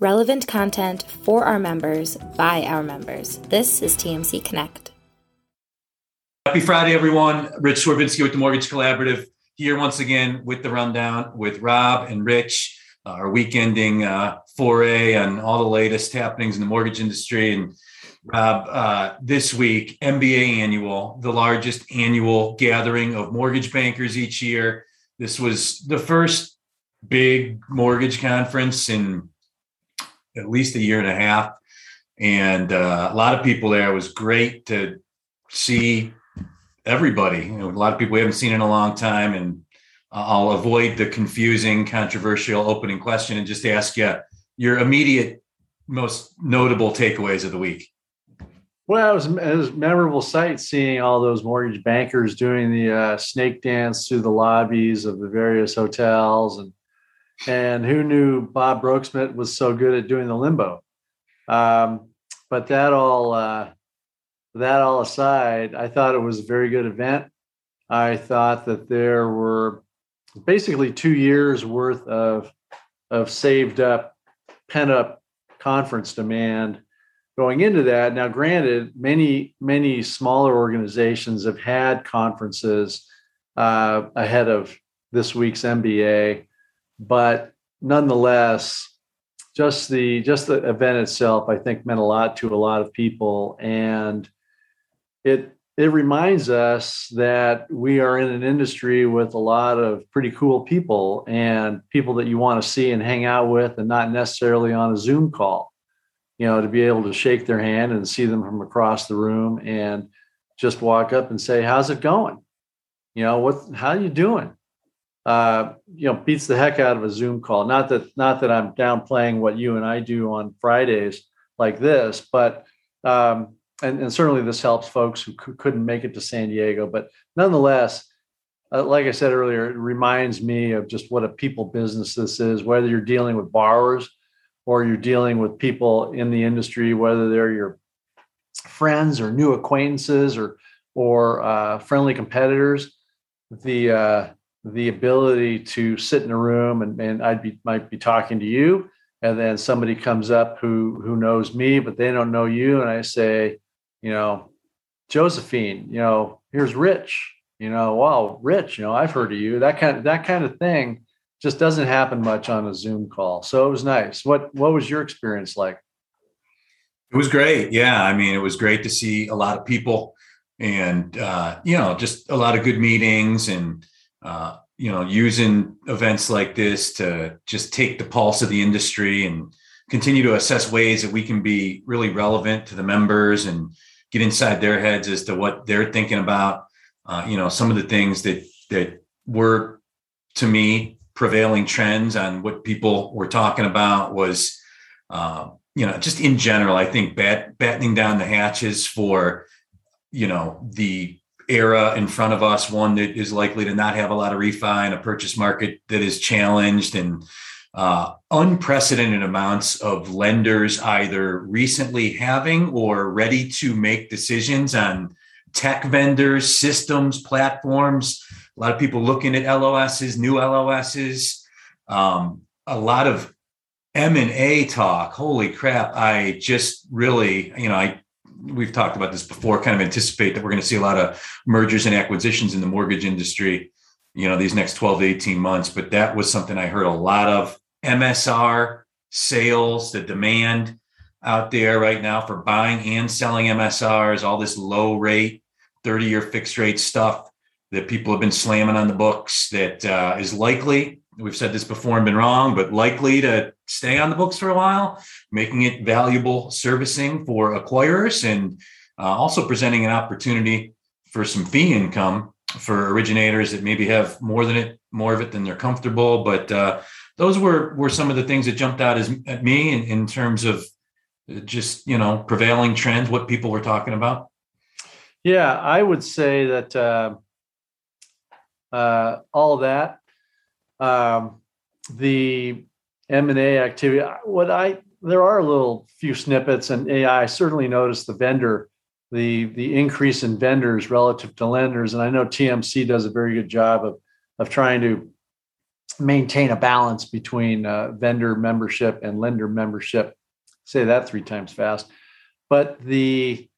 relevant content for our members by our members. This is TMC Connect. Happy Friday, everyone. Rich Swerbinsky with the Mortgage Collaborative here once again with the rundown with Rob and Rich, uh, our weekending uh, foray on all the latest happenings in the mortgage industry. And Rob, uh, this week, MBA Annual, the largest annual gathering of mortgage bankers each year. This was the first big mortgage conference in at least a year and a half. And uh, a lot of people there. It was great to see everybody. You know, a lot of people we haven't seen in a long time. And I'll avoid the confusing, controversial opening question and just ask you your immediate, most notable takeaways of the week. Well, it was, it was memorable sight seeing all those mortgage bankers doing the uh, snake dance through the lobbies of the various hotels and and who knew Bob Broeksmit was so good at doing the limbo? Um, but that all uh, that all aside, I thought it was a very good event. I thought that there were basically two years worth of of saved up, pent up conference demand going into that. Now, granted, many many smaller organizations have had conferences uh, ahead of this week's MBA but nonetheless, just the just the event itself, I think, meant a lot to a lot of people, and it it reminds us that we are in an industry with a lot of pretty cool people and people that you want to see and hang out with, and not necessarily on a Zoom call. You know, to be able to shake their hand and see them from across the room and just walk up and say, "How's it going?" You know, what? How are you doing? Uh, you know beats the heck out of a Zoom call. Not that not that I'm downplaying what you and I do on Fridays like this, but um, and, and certainly this helps folks who c- couldn't make it to San Diego. But nonetheless, uh, like I said earlier, it reminds me of just what a people business this is. Whether you're dealing with borrowers or you're dealing with people in the industry, whether they're your friends or new acquaintances or or uh, friendly competitors, the uh, the ability to sit in a room and, and I'd be might be talking to you and then somebody comes up who who knows me but they don't know you and I say, you know, Josephine, you know, here's Rich, you know, wow, Rich, you know, I've heard of you. That kind of that kind of thing just doesn't happen much on a Zoom call. So it was nice. What what was your experience like? It was great. Yeah, I mean, it was great to see a lot of people and uh, you know, just a lot of good meetings and uh, you know, using events like this to just take the pulse of the industry and continue to assess ways that we can be really relevant to the members and get inside their heads as to what they're thinking about. Uh, you know, some of the things that that were to me prevailing trends on what people were talking about was, uh, you know, just in general, I think bat, battening down the hatches for, you know, the era in front of us, one that is likely to not have a lot of refi and a purchase market that is challenged and uh, unprecedented amounts of lenders either recently having or ready to make decisions on tech vendors, systems, platforms. A lot of people looking at LOSs, new LOSs, um, a lot of M and A talk. Holy crap! I just really, you know, I we've talked about this before, kind of anticipate that we're going to see a lot of mergers and acquisitions in the mortgage industry, you know, these next 12 to 18 months. But that was something I heard a lot of MSR sales, the demand out there right now for buying and selling MSRs, all this low rate, 30 year fixed rate stuff that people have been slamming on the books that uh, is likely we've said this before and been wrong, but likely to stay on the books for a while, making it valuable servicing for acquirers and uh, also presenting an opportunity for some fee income for originators that maybe have more than it, more of it than they're comfortable. But uh, those were were some of the things that jumped out as at me in, in terms of just you know prevailing trends, what people were talking about. Yeah, I would say that uh, uh, all that um, the M and A activity. What I there are a little few snippets, and AI certainly noticed the vendor, the the increase in vendors relative to lenders, and I know TMC does a very good job of of trying to maintain a balance between uh, vendor membership and lender membership. Say that three times fast. But the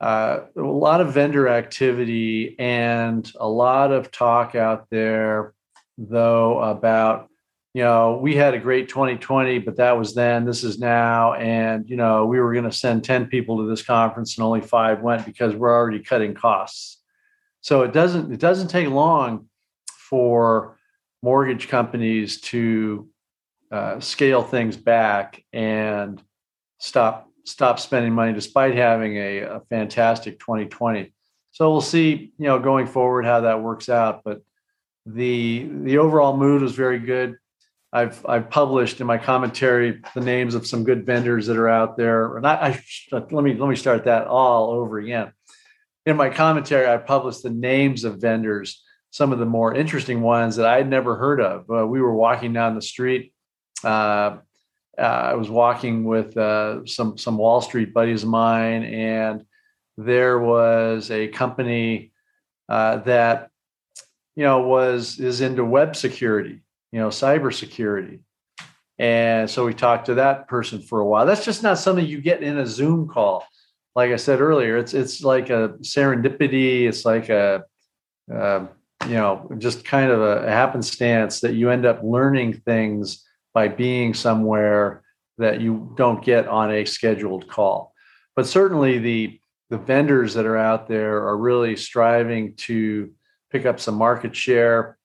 uh, a lot of vendor activity and a lot of talk out there, though, about you know we had a great 2020, but that was then. This is now, and you know we were going to send 10 people to this conference and only five went because we're already cutting costs. So it doesn't it doesn't take long for mortgage companies to uh, scale things back and stop stop spending money despite having a, a, fantastic 2020 so we'll see you know going forward how that works out but the the overall mood was very good i've i've published in my commentary the names of some good vendors that are out there and i, I let me let me start that all over again in my commentary i published the names of vendors some of the more interesting ones that I had never heard of. Uh, we were walking down the street. Uh, uh, I was walking with uh, some some Wall Street buddies of mine, and there was a company uh, that you know was is into web security, you know, cyber security. And so we talked to that person for a while. That's just not something you get in a Zoom call. Like I said earlier, it's it's like a serendipity. It's like a uh, you know, just kind of a happenstance that you end up learning things by being somewhere that you don't get on a scheduled call. But certainly the the vendors that are out there are really striving to pick up some market share.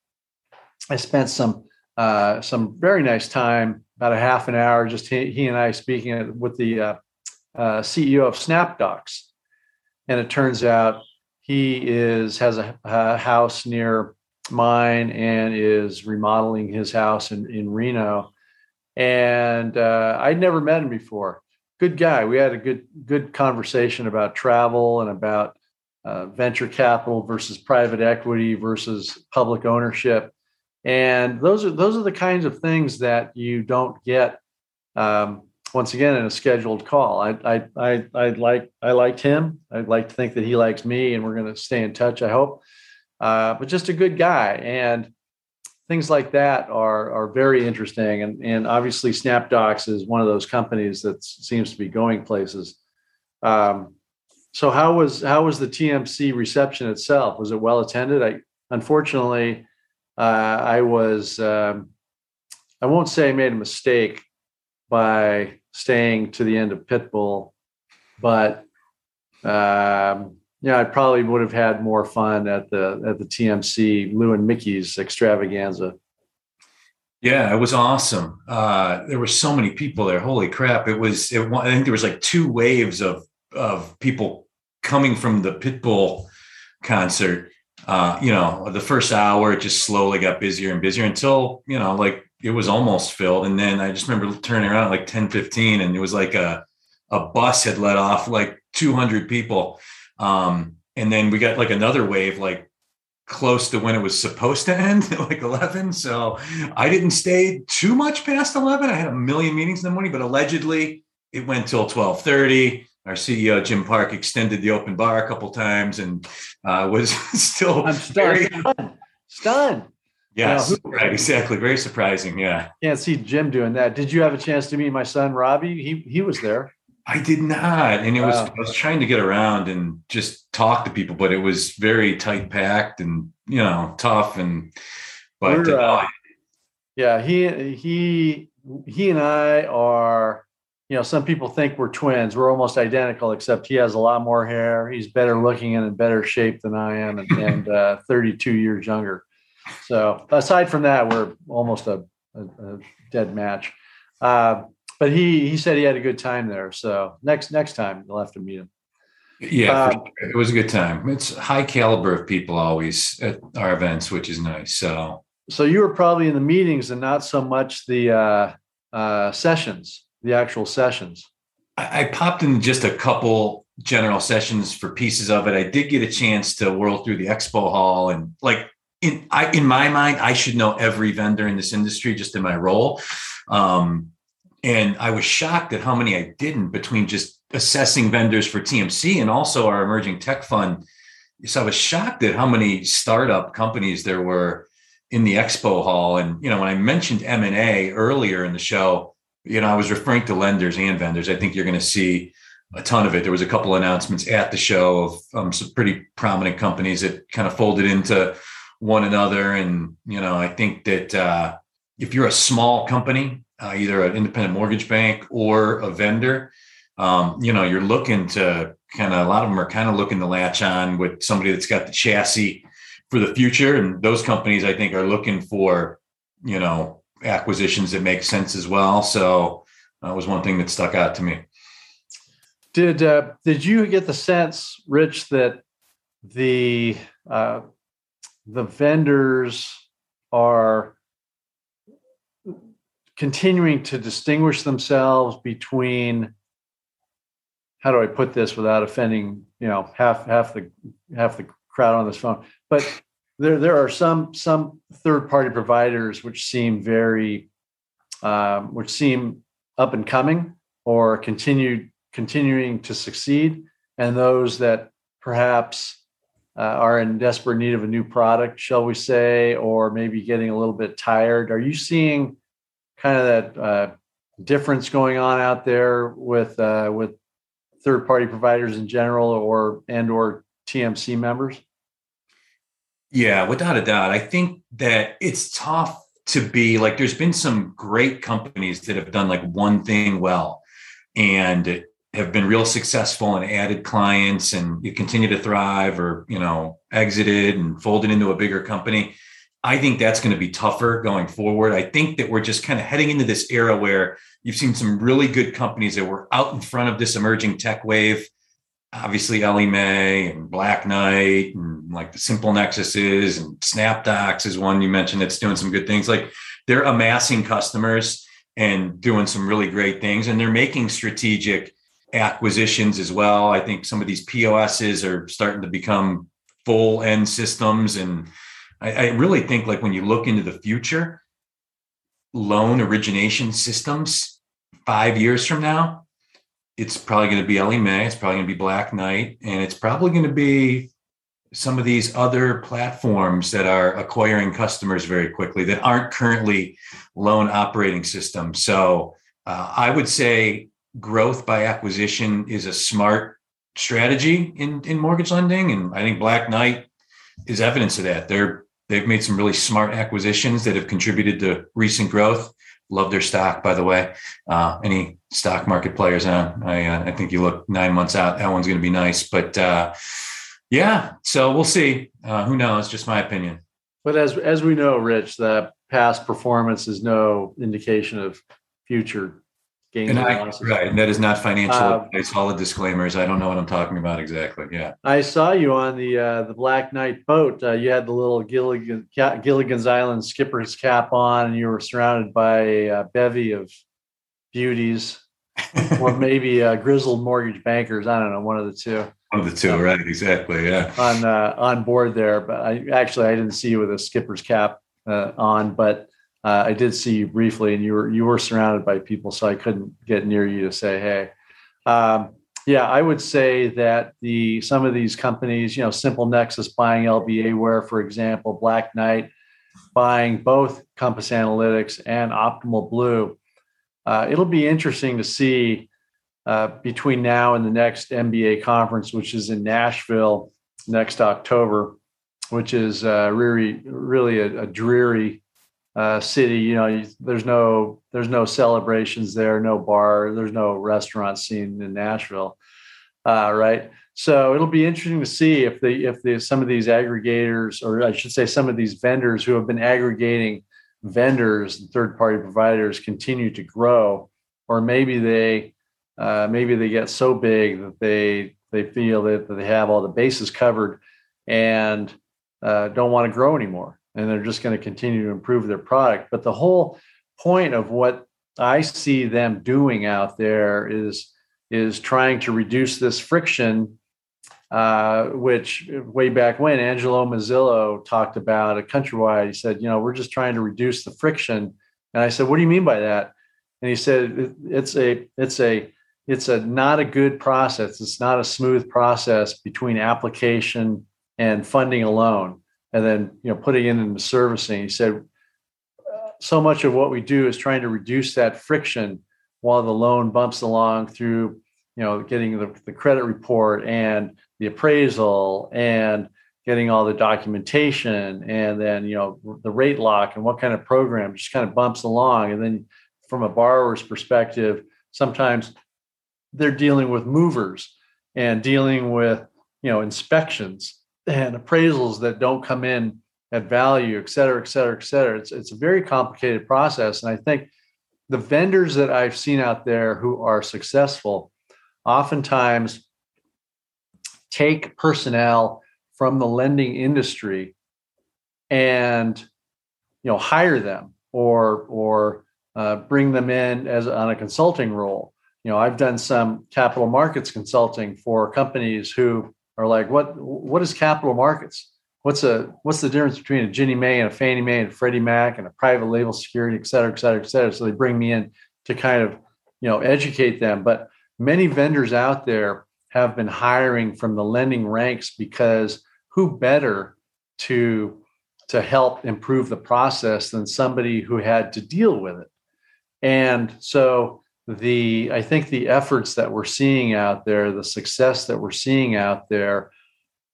I spent some uh, some very nice time, about a half an hour, just he, he and I speaking with the uh, uh, CEO of SnapDocs, and it turns out he is has a, a, house near mine and is remodeling his house in, in Reno. And uh, I'd never met him before. Good guy. We had a good good conversation about travel and about uh, venture capital versus private equity versus public ownership. And those are those are the kinds of things that you don't get um, once again in a scheduled call. I I I I like I liked him. I'd like to think that he likes me, and we're going to stay in touch. I hope. Uh, but just a good guy, and things like that are are very interesting. And and obviously, SnapDocs is one of those companies that seems to be going places. Um, so how was how was the TMC reception itself? Was it well attended? I unfortunately uh, I was um, I won't say I made a mistake by staying to the end of Pitbull, but um, yeah, I probably would have had more fun at the at the TMC Lou and Mickey's extravaganza. Yeah, it was awesome. Uh, there were so many people there. Holy crap! It was. It, I think there was like two waves of of people coming from the Pitbull concert. Uh, you know, the first hour it just slowly got busier and busier until you know, like it was almost filled. And then I just remember turning around like 10, 15, and it was like a, a bus had let off like 200 people. Um, and then we got like another wave, like close to when it was supposed to end, like 11. So I didn't stay too much past 11. I had a million meetings in the morning, but allegedly it went till 1230. Our CEO Jim Park extended the open bar a couple times and uh, was still I'm stunned. stunned. Yes, who, right, exactly. Very surprising. Yeah. Can't see Jim doing that. Did you have a chance to meet my son Robbie? He he was there. I did not, and it wow. was I was trying to get around and just talk to people, but it was very tight packed and you know tough and. But uh, uh, yeah, he he he and I are. You know, some people think we're twins. We're almost identical, except he has a lot more hair. He's better looking and in better shape than I am, and, and uh, 32 years younger. So aside from that, we're almost a, a, a dead match. Uh, but he he said he had a good time there. So next next time you'll have to meet him. Yeah, uh, sure. it was a good time. It's high caliber of people always at our events, which is nice. So so you were probably in the meetings and not so much the uh, uh, sessions, the actual sessions. I, popped in just a couple general sessions for pieces of it. I did get a chance to whirl through the expo hall and like in I in my mind, I should know every vendor in this industry just in my role. Um, and I was shocked at how many I didn't between just assessing vendors for TMC and also our emerging tech fund. So I was shocked at how many startup companies there were in the expo hall. And you know, when I mentioned M and A earlier in the show, you know, I was referring to lenders and vendors. I think you're going to see a ton of it. There was a couple announcements at the show of um, some pretty prominent companies that kind of folded into one another. And you know, I think that uh, if you're a small company, uh, either an independent mortgage bank or a vendor, um, you know, you're looking to kind of a lot of them are kind of looking to latch on with somebody that's got the chassis for the future. And those companies, I think, are looking for, you know, acquisitions that make sense as well. So that was one thing that stuck out to me. Did uh, did you get the sense, Rich, that the uh, the vendors are continuing to distinguish themselves between how do I put this without offending, you know, half half the half the crowd on this phone. But there there are some some third party providers which seem very um, which seem up and coming or continued continuing to succeed, and those that perhaps uh, are in desperate need of a new product, shall we say, or maybe getting a little bit tired. Are you seeing kind of that uh, difference going on out there with uh, with third party providers in general or and or TMC members? Yeah, without a doubt. I think that it's tough to be like there's been some great companies that have done like one thing well and have been real successful and added clients and you continue to thrive or you know exited and folded into a bigger company i think that's going to be tougher going forward i think that we're just kind of heading into this era where You've seen some really good companies that were out in front of this emerging tech wave. Obviously, Ellie Mae and Black Knight and like the Simple Nexuses and SnapDocs is one you mentioned that's doing some good things. Like they're amassing customers and doing some really great things, and they're making strategic acquisitions as well. I think some of these POSs are starting to become full end systems. And I, I, really think like when you look into the future, loan origination systems five years from now, it's probably going to be Ellie Mae, it's probably going to be Black Knight, and it's probably going to be some of these other platforms that are acquiring customers very quickly that aren't currently loan operating systems. So uh, I would say growth by acquisition is a smart strategy in, in mortgage lending. And I think Black Knight is evidence of that. They're They've made some really smart acquisitions that have contributed to recent growth. Love their stock, by the way. Uh, any stock market players on? I, uh, I think you look nine months out. That one's going to be nice, but uh, yeah. So we'll see. Uh, who knows? Just my opinion. But as as we know, Rich, that past performance is no indication of future gains and, I, Right, and that is not financial uh, advice. All the disclaimers. I don't know what I'm talking about exactly. Yeah. I saw you on the uh, the Black Knight boat. Uh, you had the little Gilligan, Gilligan's Island skipper's cap on, and you were surrounded by a bevy of beauties, or maybe uh, grizzled mortgage bankers. I don't know, one of the two. One of the two, um, right? Exactly. Yeah. On uh, on board there, but I actually I didn't see you with a skipper's cap on, but uh, I did see you briefly, and you were you were surrounded by people, so I couldn't get near you to say hey. Um, yeah, I would say that the some of these companies, you know, Simple Nexus buying LBA Ware, for example, Black Knight buying both Compass Analytics and Optimal Blue. Uh, it'll be interesting to see uh, between now and the next MBA conference, which is in Nashville next October, which is uh, really really a, a dreary uh, city, you know, there's no there's no celebrations there, no bar, there's no restaurant scene in Nashville, uh, right? So it'll be interesting to see if the if the some of these aggregators, or I should say, some of these vendors who have been aggregating vendors and third party providers continue to grow, or maybe they uh, maybe they get so big that they they feel that, that they have all the bases covered and uh, don't want to grow anymore and they're just going to continue to improve their product. But the whole point of what I see them doing out there is is trying to reduce this friction, uh, which way back when Angelo Mozilo talked about at Countrywide, he said, you know, we're just trying to reduce the friction. And I said, what do you mean by that? And he said, it's a it's a it's a not a good process. It's not a smooth process between application and funding a loan and then you know putting it into servicing. He said so much of what we do is trying to reduce that friction while the loan bumps along through you know getting the, the credit report and the appraisal and getting all the documentation and then you know the rate lock and what kind of program just kind of bumps along. And then from a borrower's perspective sometimes they're dealing with movers and dealing with you know inspections and appraisals that don't come in at value et cetera et cetera et cetera. It's, it's a very complicated process. And i think the vendors that i've seen out there who are successful oftentimes take personnel from the lending industry and you know hire them or or uh, bring them in as on a consulting role. You know i've done some capital markets consulting for companies who are like what what is capital markets? What's a what's the difference between a ginnie mae and a fannie mae and a freddie mac and a private label security et cetera et cetera et cetera? So they bring me in to kind of you know educate them. But many vendors out there have been hiring from the lending ranks because who better to to help improve the process than somebody who had to deal with it? And so the i think the efforts that we're seeing out there the success that we're seeing out there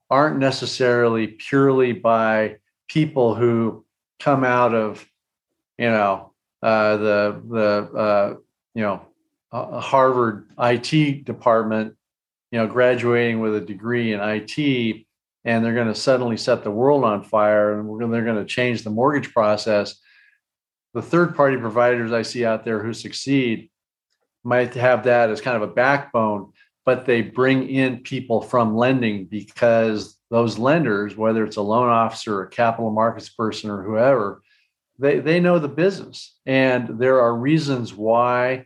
aren't necessarily purely by people who come out of you know uh, the the uh, you know a Harvard IT department, you know, graduating with a degree in IT, and they're going to suddenly set the world on fire, and gonna, they're going to change the mortgage process. The third-party providers I see out there who succeed might have that as kind of a backbone, but they bring in people from lending because those lenders, whether it's a loan officer, a capital markets person, or whoever, they they know the business, and there are reasons why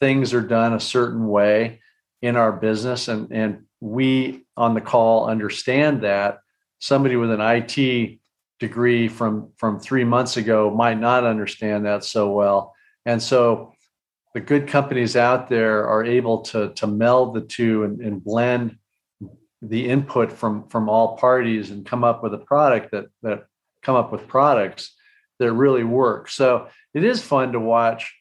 things are done a certain way in our business and and we on the call understand that somebody with an IT degree from from 3 months ago might not understand that so well. And so the good companies out there are able to to meld the two and, and blend the input from from all parties and come up with a product that that come up with products that really work. So it is fun to watch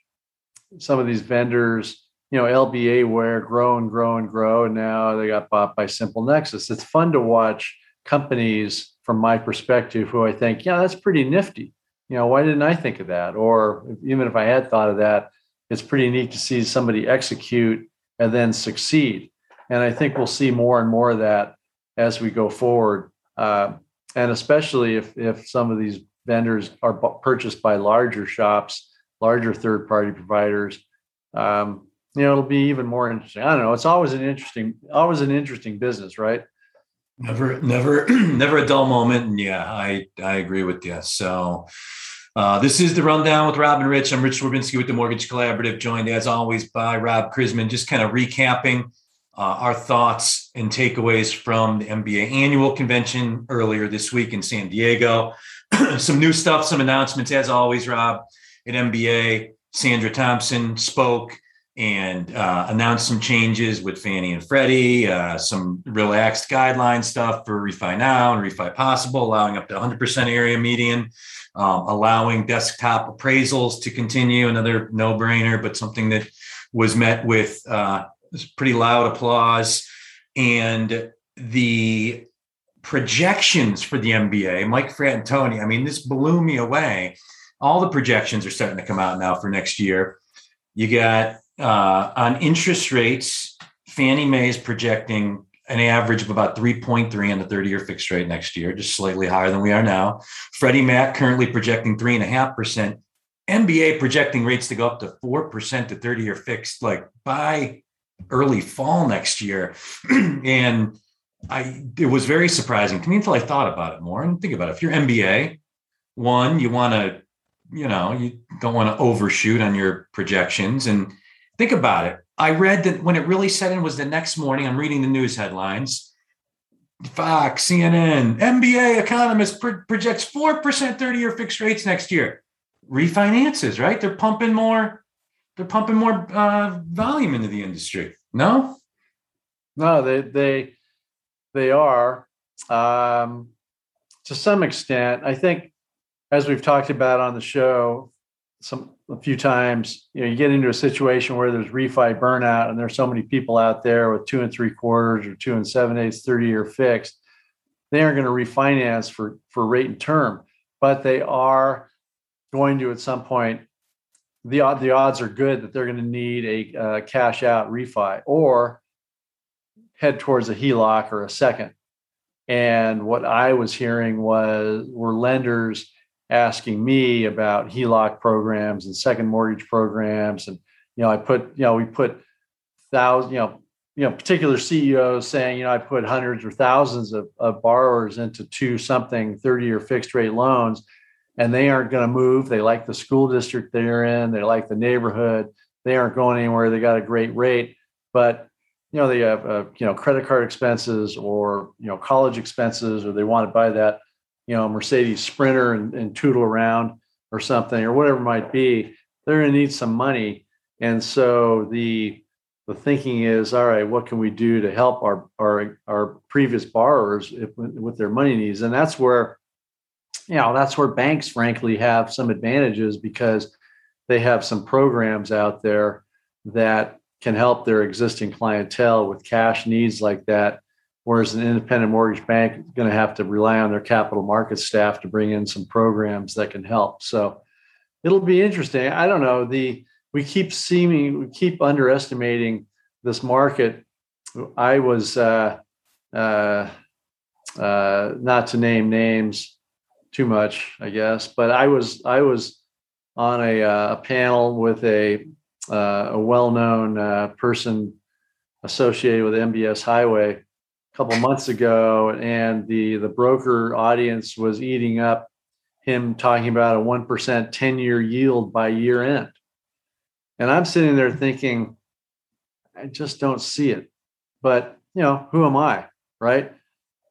some of these vendors, you know, LBA ware grow and grow and grow, and now they got bought by Simple Nexus. It's fun to watch companies from my perspective who I think, yeah, that's pretty nifty. You know, why didn't I think of that? Or even if I had thought of that, it's pretty neat to see somebody execute and then succeed. And I think we'll see more and more of that as we go forward. Uh, and especially if if some of these vendors are purchased by larger shops larger third party providers, um, you know, it'll be even more interesting. I don't know. It's always an interesting, always an interesting business, right? Never, never, never a dull moment. And yeah, I I agree with you. So. Uh, this is the rundown with Rob and Rich. I'm Rich Swerbinsky with the Mortgage Collaborative, joined as always by Rob Chrisman, just kind of recapping uh, our thoughts and takeaways from the MBA annual convention earlier this week in San Diego. some new stuff, some announcements, as always, Rob at MBA. Sandra Thompson spoke and uh, announced some changes with Fannie and Freddie, uh, some relaxed guideline stuff for refi now and refi possible, allowing up to 100% area median, um, allowing desktop appraisals to continue. Another no brainer, but something that was met with uh, pretty loud applause. And the projections for the MBA, Mike Fratantoni, I mean, this blew me away all the projections are starting to come out now for next year. You got uh, on interest rates, Fannie Mae is projecting an average of about 3.3 on the 30 year fixed rate next year, just slightly higher than we are now. Freddie Mac currently projecting 3.5%. MBA projecting rates to go up to 4% to 30 year fixed, like by early fall next year. and I, it was very surprising to me until I thought about it more and think about it. If you're MBA, one, you want to you know, you don't want to overshoot on your projections. And think about it. I read that when it really set in was the next morning. I'm reading the news headlines. Fox, CNN, MBA economist pro- projects 4% 30 year fixed rates next year. Refinances, right? They're pumping more, they're pumping more uh, volume into the industry. No? No, they, they, they are. Um, to some extent, I think, as we've talked about on the show, some a few times, you know, you get into a situation where there's refi burnout, and there's so many people out there with two and three quarters or two and seven eighths, 30 year fixed. They aren't going to refinance for for rate and term, but they are going to at some point. The, the odds are good that they're going to need a uh, cash out refi or head towards a HELOC or a second. And what I was hearing was were lenders asking me about HELOC programs and second mortgage programs. And, you know, I put, you know, we put thousands, you know, you know, particular CEOs saying, you know, I put hundreds or thousands of, of borrowers into two something 30 year fixed rate loans and they aren't going to move. They like the school district they're in, they like the neighborhood, they aren't going anywhere, they got a great rate. But you know they have uh, you know credit card expenses or you know college expenses or they want to buy that you know mercedes sprinter and, and tootle around or something or whatever might be they're going to need some money and so the the thinking is all right what can we do to help our our our previous borrowers if, with their money needs and that's where you know that's where banks frankly have some advantages because they have some programs out there that can help their existing clientele with cash needs like that. Whereas an independent mortgage bank is going to have to rely on their capital market staff to bring in some programs that can help. So it'll be interesting. I don't know. The we keep seeming we keep underestimating this market. I was uh, uh, uh, not to name names too much, I guess, but I was I was on a, uh, a panel with a uh, a well-known uh, person associated with MBS Highway couple months ago, and the the broker audience was eating up him talking about a one percent ten-year yield by year end, and I'm sitting there thinking, I just don't see it. But you know, who am I, right?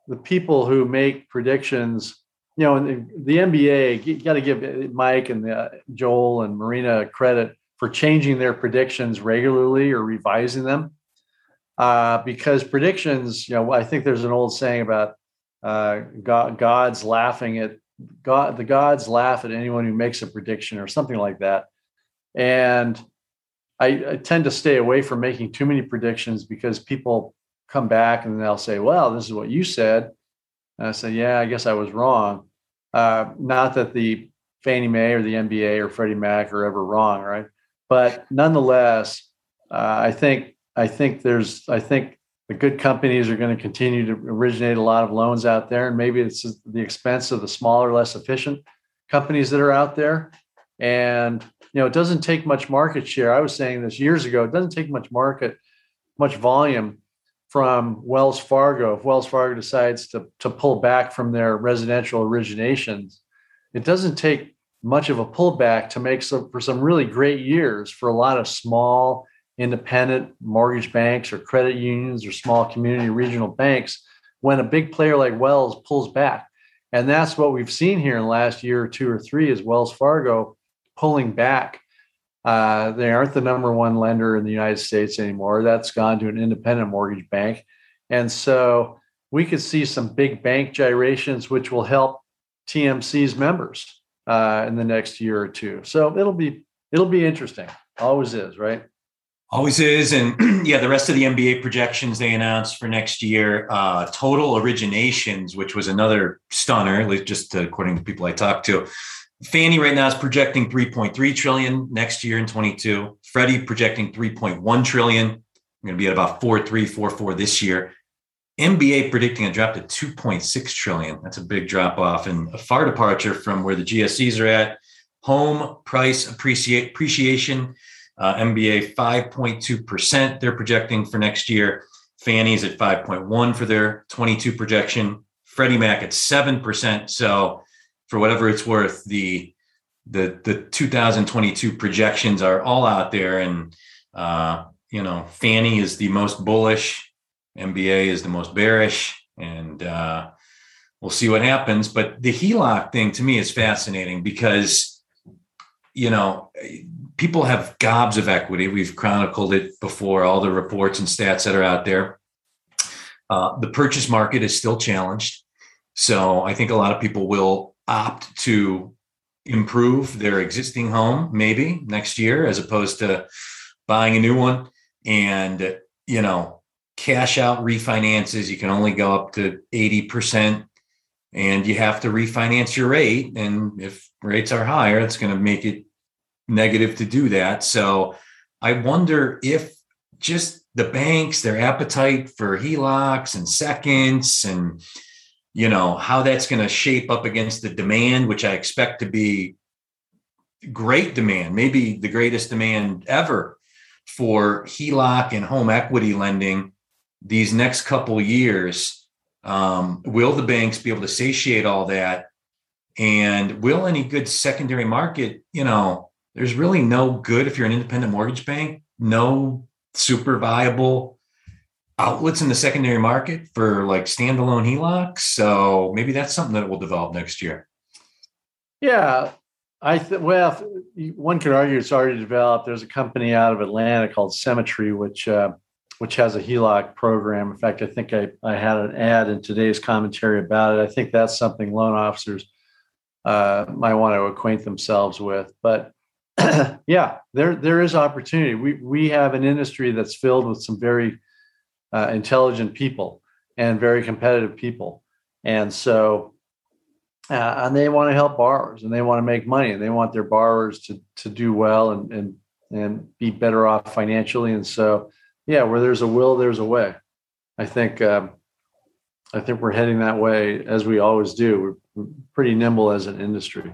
The people who make predictions you know, the, the MBA, you got to give Mike and the, uh, Joel and Marina credit for changing their predictions regularly or revising them. Uh, because predictions, you know, I think there's an old saying about uh, God, God's laughing at God, the gods laugh at anyone who makes a prediction or something like that. And I, I tend to stay away from making too many predictions because people come back and they'll say, well, this is what you said. And I say, yeah, I guess I was wrong. Uh, not that the Fannie Mae or the MBA or Freddie Mac are ever wrong, right? But nonetheless, uh, I think I think there's I think the good companies are going to continue to originate a lot of loans out there, and maybe it's the expense of the smaller, less efficient companies that are out there. And you know, it doesn't take much market share. I was saying this years ago. It doesn't take much market, much volume from Wells Fargo. If Wells Fargo decides to to pull back from their residential originations, it doesn't take much of a pullback to make some for some really great years for a lot of small independent mortgage banks or credit unions or small community regional banks when a big player like Wells pulls back. And that's what we've seen here in the last year or two or three is Wells Fargo pulling back. Uh, they aren't the number one lender in the United States anymore. That's gone to an independent mortgage bank. And so we could see some big bank gyrations, which will help TMC's members uh, in the next year or two. So it'll be it'll be interesting. Always is, right? Always is, and yeah, the rest of the MBA projections they announced for next year, uh, total originations, which was another stunner, just according to people I talked to. Fannie right now is projecting 3.3 trillion next year in 22. Freddie projecting 3.1 trillion. We're going to be at about 4.3, this year. MBA predicting a drop to 2.6 trillion. That's a big drop off and a far departure from where the GSEs are at. Home price appreciate, appreciation, uh, MBA 5.2%. They're projecting for next year. Fannie's at 5.1 for their 22 projection. Freddie Mac at 7%. So for whatever it's worth, the the the 2022 projections are all out there and uh, you know fannie is the most bullish MBA is the most bearish, and uh, we'll see what happens. But the HELOC thing to me is fascinating because, you know, people have gobs of equity. We've chronicled it before, all the reports and stats that are out there. Uh, the purchase market is still challenged. So I think a lot of people will opt to improve their existing home maybe next year as opposed to buying a new one. And, you know, cash out refinances, you can only go up to 80% and you have to refinance your rate. And if rates are higher, it's going to make it negative to do that. So I wonder if just the banks, their appetite for HELOCs and seconds and you know how that's going to shape up against the demand which i expect to be great demand maybe the greatest demand ever for heloc and home equity lending these next couple years um, will the banks be able to satiate all that and will any good secondary market you know there's really no good if you're an independent mortgage bank no super viable outlets in the secondary market for like standalone HELOCs. So maybe that's something that will develop next year. Yeah, I th- well, one could argue it's already developed. There's a company out of Atlanta called Symmetry, which uh, which has a HELOC program. In fact, I think I, I had an ad in today's commentary about it. I think that's something loan officers uh, might want to acquaint themselves with. But yeah, there there is opportunity. We we have an industry that's filled with some very uh, intelligent people and very competitive people. And so, uh, and they want to help borrowers and they want to make money and they want their borrowers to, to do well and, and, and be better off financially. And so, yeah, where there's a will, there's a way. I think, um, I think we're heading that way as we always do. We're pretty nimble as an industry.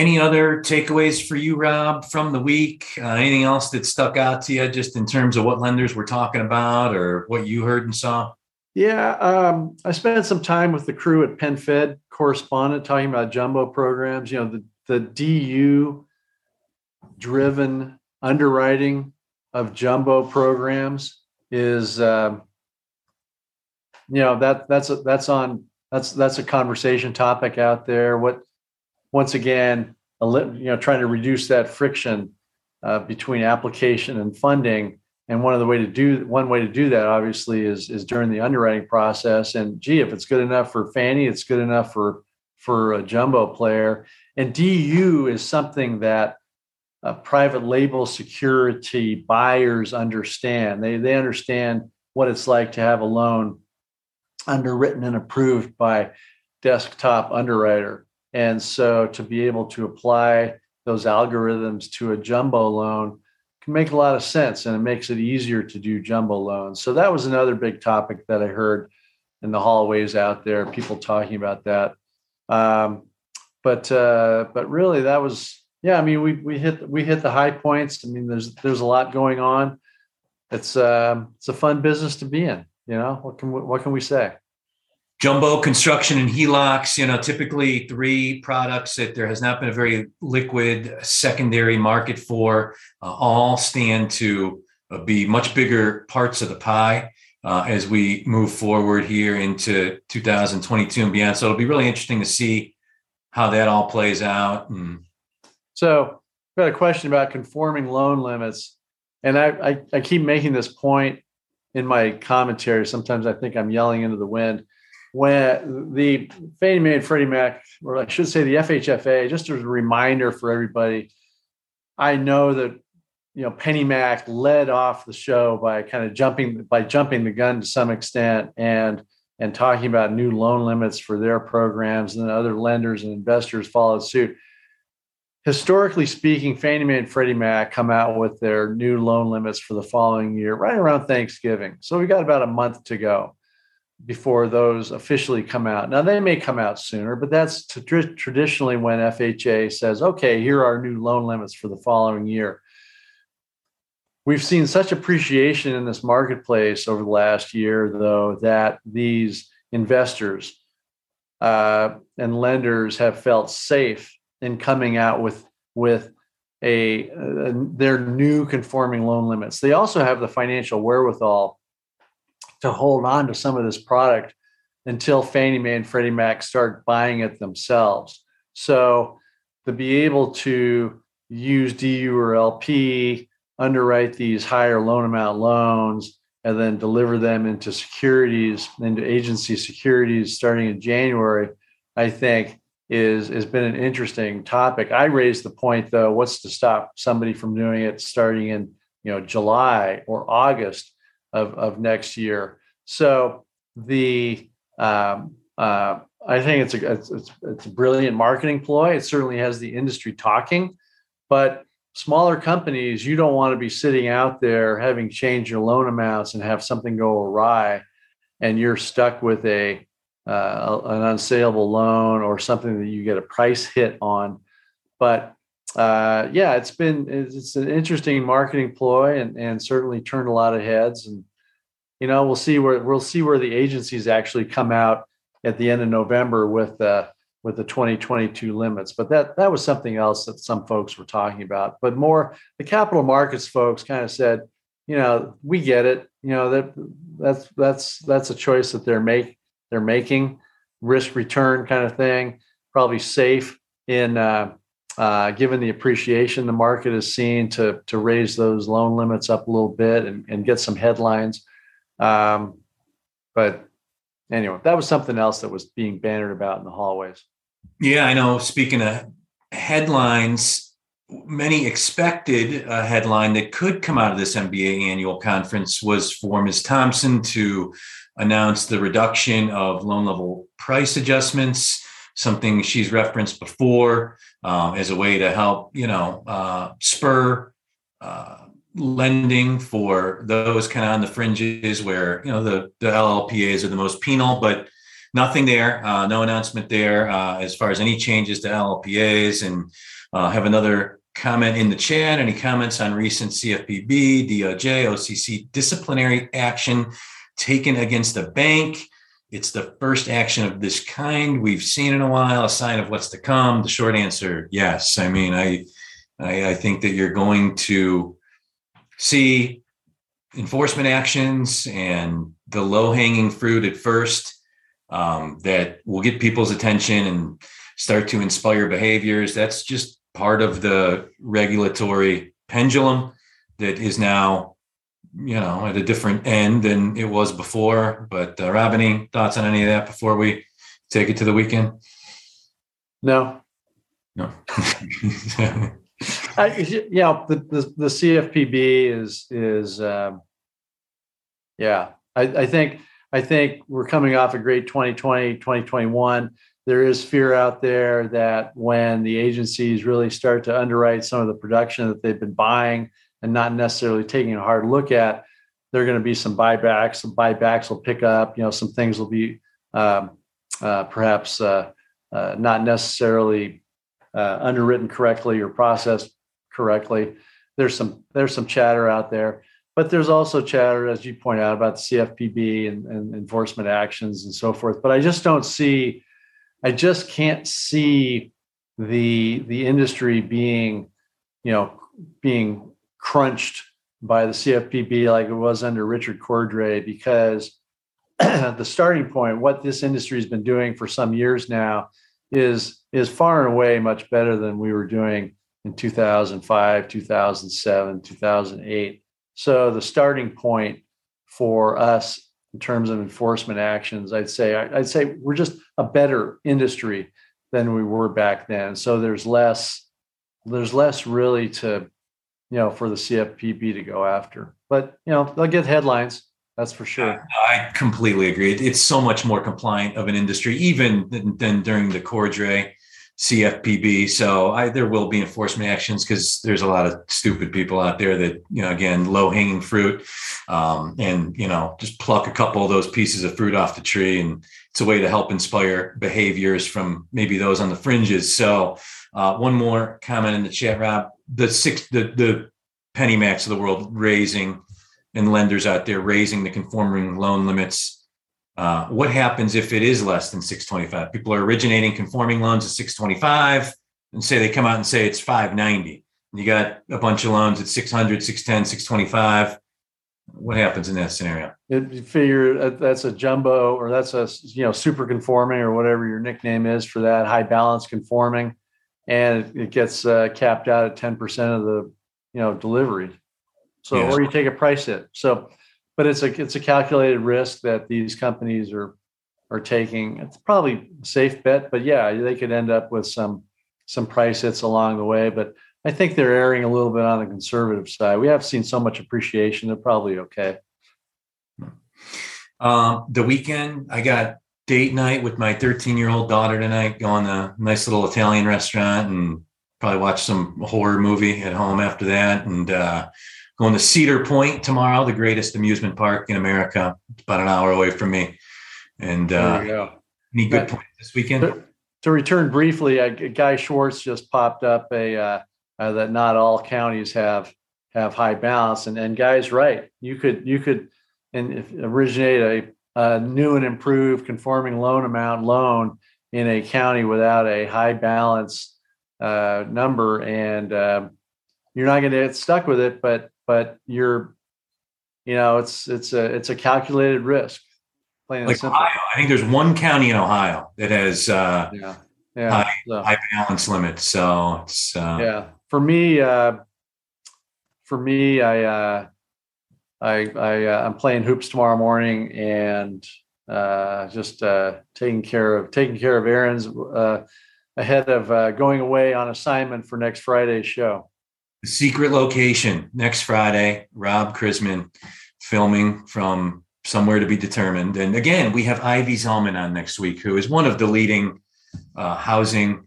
Any other takeaways for you, Rob, from the week? Uh, anything else that stuck out to you, just in terms of what lenders were talking about or what you heard and saw? Yeah, um, I spent some time with the crew at PenFed correspondent talking about jumbo programs. You know, the the DU driven underwriting of jumbo programs is, uh, you know, that that's a, that's on that's that's a conversation topic out there. What once again, you know, trying to reduce that friction uh, between application and funding. And one of the way to do one way to do that, obviously, is is during the underwriting process. And gee, if it's good enough for Fannie, it's good enough for for a jumbo player. And DU is something that uh, private label security buyers understand. They they understand what it's like to have a loan underwritten and approved by desktop underwriter. And so to be able to apply those algorithms to a jumbo loan can make a lot of sense and it makes it easier to do jumbo loans. So that was another big topic that I heard in the hallways out there, people talking about that. Um, but uh, but really that was yeah, I mean we we hit we hit the high points. I mean there's there's a lot going on. It's um, it's a fun business to be in, you know. What can what can we say? Jumbo construction and HELOCs, you know, typically three products that there has not been a very liquid secondary market for, uh, all stand to uh, be much bigger parts of the pie uh, as we move forward here into 2022 and beyond. So it'll be really interesting to see how that all plays out. And so, I've got a question about conforming loan limits, and I, I, I keep making this point in my commentary. Sometimes I think I'm yelling into the wind when the Fannie Mae and Freddie Mac, or I should say the FHFA, just as a reminder for everybody, I know that you know PennyMac led off the show by kind of jumping by jumping the gun to some extent and and talking about new loan limits for their programs, and other lenders and investors followed suit. Historically speaking, Fannie Mae and Freddie Mac come out with their new loan limits for the following year right around Thanksgiving. So we got about a month to go before those officially come out. Now they may come out sooner, but that's t- traditionally when FHA says, "Okay, here are new loan limits for the following year." We've seen such appreciation in this marketplace over the last year, though, that these investors uh, and lenders have felt safe in coming out with with a, a their new conforming loan limits. They also have the financial wherewithal to hold on to some of this product until Fannie Mae and Freddie Mac start buying it themselves. So to be able to use DU or LP, underwrite these higher loan amount loans, and then deliver them into securities, into agency securities starting in January, I think is has been an interesting topic. I raised the point though, what's to stop somebody from doing it starting in you know July or August of, of next year? So the um, uh, I think it's a it's, it's, it's a brilliant marketing ploy. It certainly has the industry talking, but smaller companies, you don't want to be sitting out there having changed your loan amounts and have something go awry, and you're stuck with a uh, an unsaleable loan or something that you get a price hit on. But uh, yeah, it's been it's an interesting marketing ploy and and certainly turned a lot of heads. And you know, we'll see where we'll see where the agencies actually come out at the end of November with uh, with the 2022 limits. But that that was something else that some folks were talking about. But more the capital markets folks kind of said, you know, we get it. You know that that's that's that's a choice that they're make they're making, risk return kind of thing. Probably safe in uh, uh, given the appreciation the market has seen to to raise those loan limits up a little bit and, and get some headlines. Um, but anyway, that was something else that was being bannered about in the hallways. Yeah, I know. Speaking of headlines, many expected a headline that could come out of this MBA annual conference was for Ms. Thompson to announce the reduction of loan level price adjustments, something she's referenced before um, as a way to help, you know, uh, spur uh, lending for those kind of on the fringes where you know the the LLPAs are the most penal, but nothing there, uh, no announcement there uh, as far as any changes to LLPAs. And uh, have another comment in the chat. Any comments on recent CFPB, DOJ, OCC disciplinary action taken against a bank? It's the first action of this kind we've seen in a while. A sign of what's to come. The short answer, yes. I mean, I, I, I think that you're going to see enforcement actions and the low hanging fruit at first um, that will get people's attention and start to inspire behaviors. That's just part of the regulatory pendulum that is now, you know, at a different end than it was before. But uh, Rob, any thoughts on any of that before we take it to the weekend? No. No. I, yeah, the, the, the CFPB is is um, yeah. I, I think I think we're coming off a great 2020, 2021. There is fear out there that when the agencies really start to underwrite some of the production that they've been buying and not necessarily taking a hard look at, there are going to be some buybacks. Some buybacks will pick up. You know, some things will be um, uh, perhaps uh, uh, not necessarily uh, underwritten correctly or processed correctly. There's some there's some chatter out there, but there's also chatter, as you point out, about the CFPB and, and enforcement actions and so forth. But I just don't see, I just can't see the the industry being, you know, being crunched by the CFPB like it was under Richard Cordray because the starting point, what this industry has been doing for some years now, is is far and away much better than we were doing in 2005, 2007, 2008. So the starting point for us in terms of enforcement actions, I'd say I'd say we're just a better industry than we were back then. So there's less there's less really to you know for the CFPB to go after. But you know they'll get headlines. That's for sure. I completely agree. It's so much more compliant of an industry, even than, than during the Cordray CFPB. So I, there will be enforcement actions because there's a lot of stupid people out there that, you know, again, low hanging fruit um, and, you know, just pluck a couple of those pieces of fruit off the tree. And it's a way to help inspire behaviors from maybe those on the fringes. So uh, one more comment in the chat, Rob, the six, the, the PennyMacs of the world raising and lenders out there raising the conforming loan limits uh, what happens if it is less than 625? People are originating conforming loans at 625 and say they come out and say it's 590. You got a bunch of loans at 600, 610, 625. What happens in that scenario? It, you figure that's a jumbo or that's a you know super conforming or whatever your nickname is for that high balance conforming, and it, gets uh, capped out at 10% of the you know delivery. So or you take a price hit. So but it's a it's a calculated risk that these companies are are taking. It's probably a safe bet, but yeah, they could end up with some some price hits along the way. But I think they're erring a little bit on the conservative side. We have seen so much appreciation; they're probably okay. Um, the weekend, I got date night with my 13 year old daughter tonight. go on a nice little Italian restaurant and probably watch some horror movie at home after that. And uh, going to Cedar Point tomorrow, the greatest amusement park in America. It's about an hour away from me. And uh, any good points this weekend? To, to return briefly, uh, Guy Schwartz just popped up a uh, uh, that not all counties have have high balance, and and Guy's right. You could you could and originate a, a new and improved conforming loan amount loan in a county without a high balance uh, number, and um, you're not going to get stuck with it. But but you're, you know, it's it's a it's a calculated risk. Plain like Ohio, I think there's one county in Ohio that has uh, yeah. Yeah. High, so, high balance limit. So it's uh, yeah. For me, uh, for me, I uh, I, I uh, I'm playing hoops tomorrow morning and uh, just uh, taking care of taking care of errands uh, ahead of uh, going away on assignment for next Friday's show. The secret location next Friday. Rob Chrisman filming from somewhere to be determined. And again, we have Ivy Zelman on next week, who is one of the leading uh, housing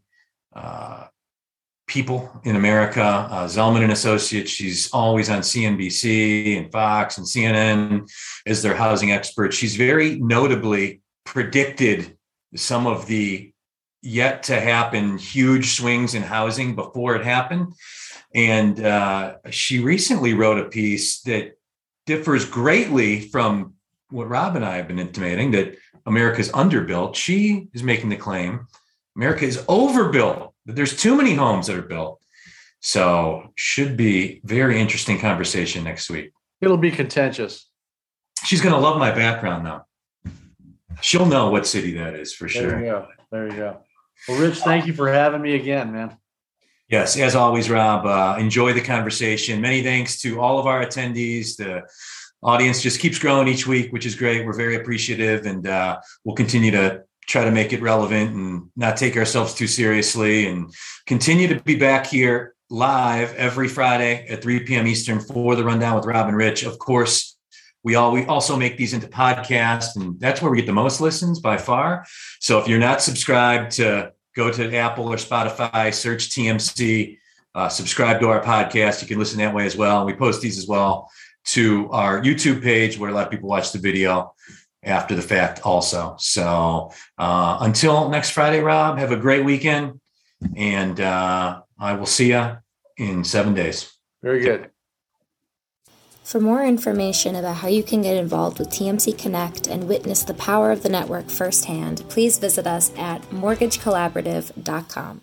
people in America. Uh, Zelman and Associates. She's always on CNBC and Fox and CNN as their housing expert. She's very notably predicted some of the yet to happen huge swings in housing before it happened. And uh, she recently wrote a piece that differs greatly from what Rob and I have been intimating that America's underbuilt. She is making the claim America is overbuilt there's too many homes that are built. So should be very interesting conversation next week. It'll be contentious. She's going to love my background though. She'll know what city that is for sure. There you go. There you go. Well, Rich, thank you for having me again, man. Yes, as always, Rob. Uh, enjoy the conversation. Many thanks to all of our attendees. The audience just keeps growing each week, which is great. We're very appreciative, and uh, we'll continue to try to make it relevant and not take ourselves too seriously and continue to be back here live every Friday at 3 p.m. Eastern for the rundown with Rob and Rich. Of course, we all we also make these into podcasts, and that's where we get the most listens by far. So if you're not subscribed to go to Apple or Spotify, search TMC, uh, subscribe to our podcast. You can listen that way as well. And We post these as well to our YouTube page where a lot of people watch the video after the fact also. So uh, until next Friday, Rob, have a great weekend. And uh, I will see you in seven days. Very good. For more information about how you can get involved with TMC Connect and witness the power of the network firsthand, please visit us at mortgagecollaborative.com.